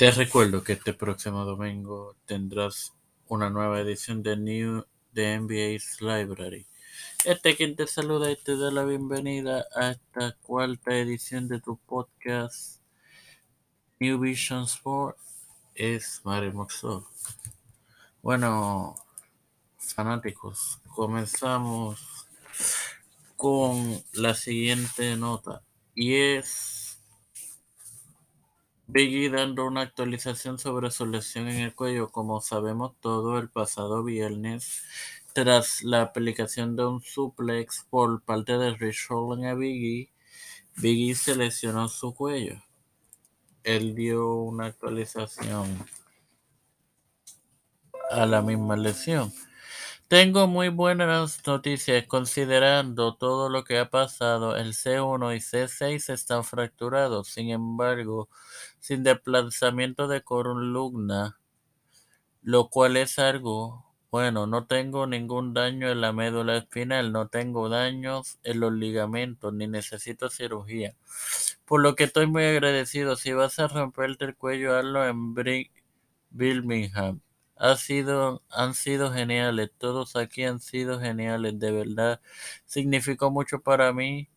Te recuerdo que este próximo domingo tendrás una nueva edición de New de NBA's Library. Este quien te saluda y te da la bienvenida a esta cuarta edición de tu podcast New Vision Sport es Mario Moxo. Bueno, fanáticos, comenzamos con la siguiente nota y es Biggie dando una actualización sobre su lesión en el cuello. Como sabemos todo, el pasado viernes, tras la aplicación de un suplex por parte de Rich Holland a Biggie, Biggie se lesionó su cuello. Él dio una actualización a la misma lesión. Tengo muy buenas noticias considerando todo lo que ha pasado. El C1 y C6 están fracturados. Sin embargo, sin desplazamiento de columna, lo cual es algo bueno. No tengo ningún daño en la médula espinal, no tengo daños en los ligamentos, ni necesito cirugía. Por lo que estoy muy agradecido. Si vas a romperte el cuello, hazlo en Birmingham ha sido, han sido geniales, todos aquí han sido geniales, de verdad. Significó mucho para mí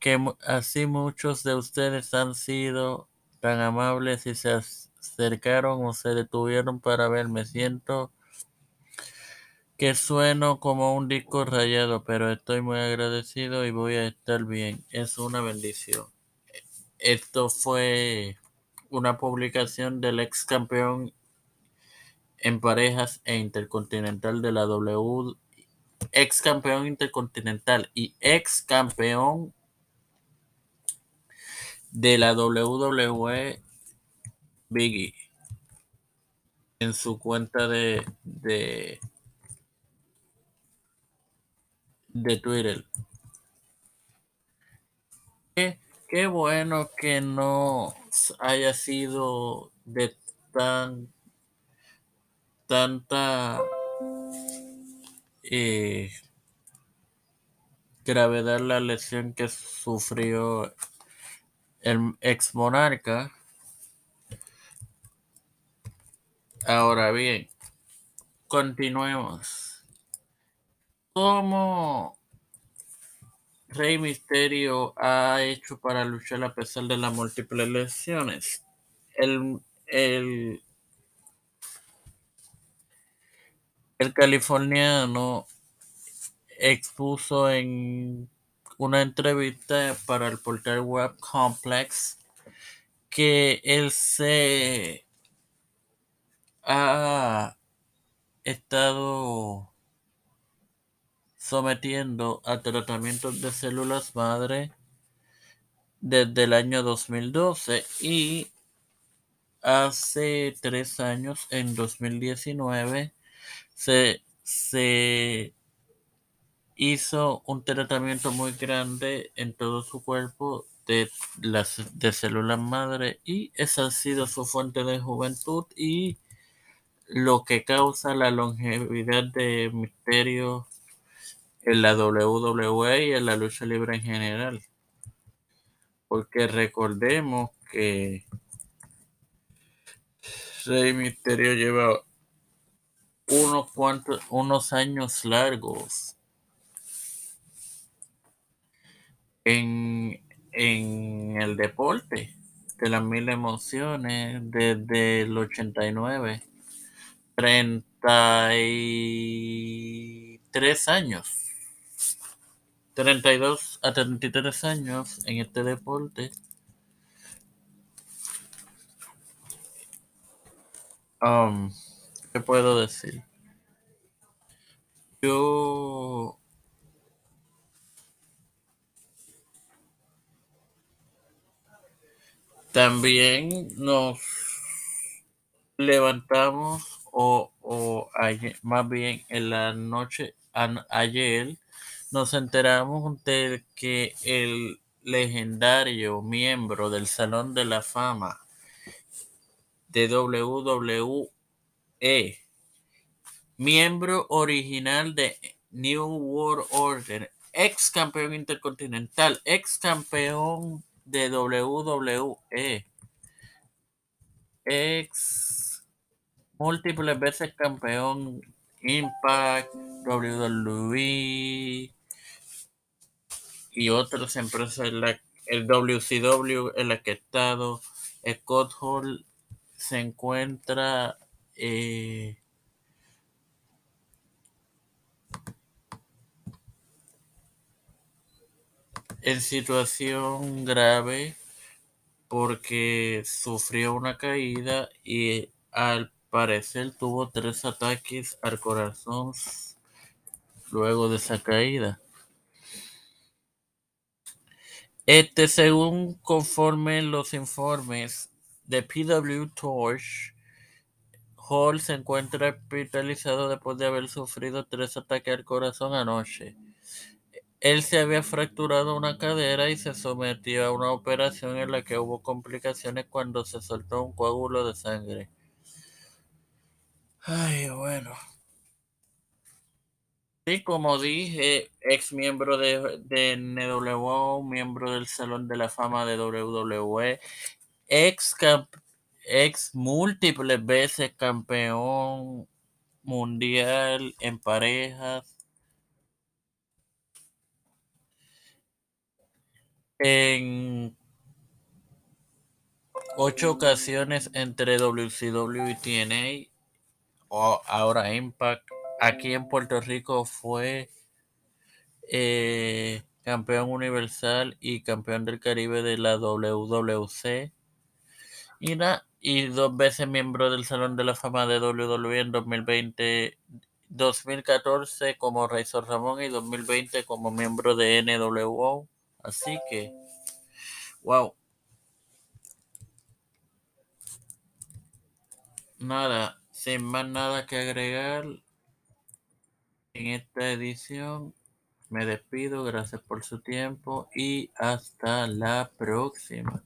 que así muchos de ustedes han sido tan amables y se acercaron o se detuvieron para verme. Siento que sueno como un disco rayado, pero estoy muy agradecido y voy a estar bien. Es una bendición. Esto fue una publicación del ex campeón en parejas e intercontinental de la W, ex campeón intercontinental y ex campeón de la WWE Biggie en su cuenta de de, de Twitter. Qué, qué bueno que no haya sido de tan tanta eh, gravedad la lesión que sufrió el ex monarca. Ahora bien, continuemos. ¿Cómo Rey Misterio ha hecho para luchar a pesar de las múltiples lesiones? El, el El californiano expuso en una entrevista para el portal Web Complex que él se ha estado sometiendo a tratamientos de células madre desde el año 2012 y hace tres años, en 2019, se, hizo un tratamiento muy grande en todo su cuerpo de las de células madre y esa ha sido su fuente de juventud y lo que causa la longevidad de Misterio en la WWE y en la lucha libre en general. Porque recordemos que Rey Misterio lleva unos cuantos, unos años largos en, en el deporte de las mil emociones desde el 89, 33 años, 32 a 33 años en este deporte. Um, ¿Qué puedo decir? Yo también nos levantamos o, o más bien en la noche ayer nos enteramos de que el legendario miembro del Salón de la Fama de WWE Miembro original de New World Order, ex campeón intercontinental, ex campeón de WWE. ex múltiples veces campeón Impact, WWE y otras empresas, el WCW en la que he estado, Scott Hall se encuentra eh, en situación grave porque sufrió una caída y al parecer tuvo tres ataques al corazón luego de esa caída. Este, según conforme los informes de PW Torch, Hall se encuentra hospitalizado después de haber sufrido tres ataques al corazón anoche. Él se había fracturado una cadera y se sometió a una operación en la que hubo complicaciones cuando se soltó un coágulo de sangre. Ay, bueno. Sí, como dije, ex miembro de, de NWO, miembro del Salón de la Fama de WWE, ex, ex múltiples veces campeón mundial en parejas, en ocho ocasiones entre WCW y TNA, o ahora Impact. Aquí en Puerto Rico fue eh, campeón universal y campeón del Caribe de la WWC. Y, y dos veces miembro del Salón de la Fama de WWE en 2020, 2014 como Razor Ramón y 2020 como miembro de NWO. Así que, wow. Nada, sin más nada que agregar en esta edición, me despido, gracias por su tiempo y hasta la próxima.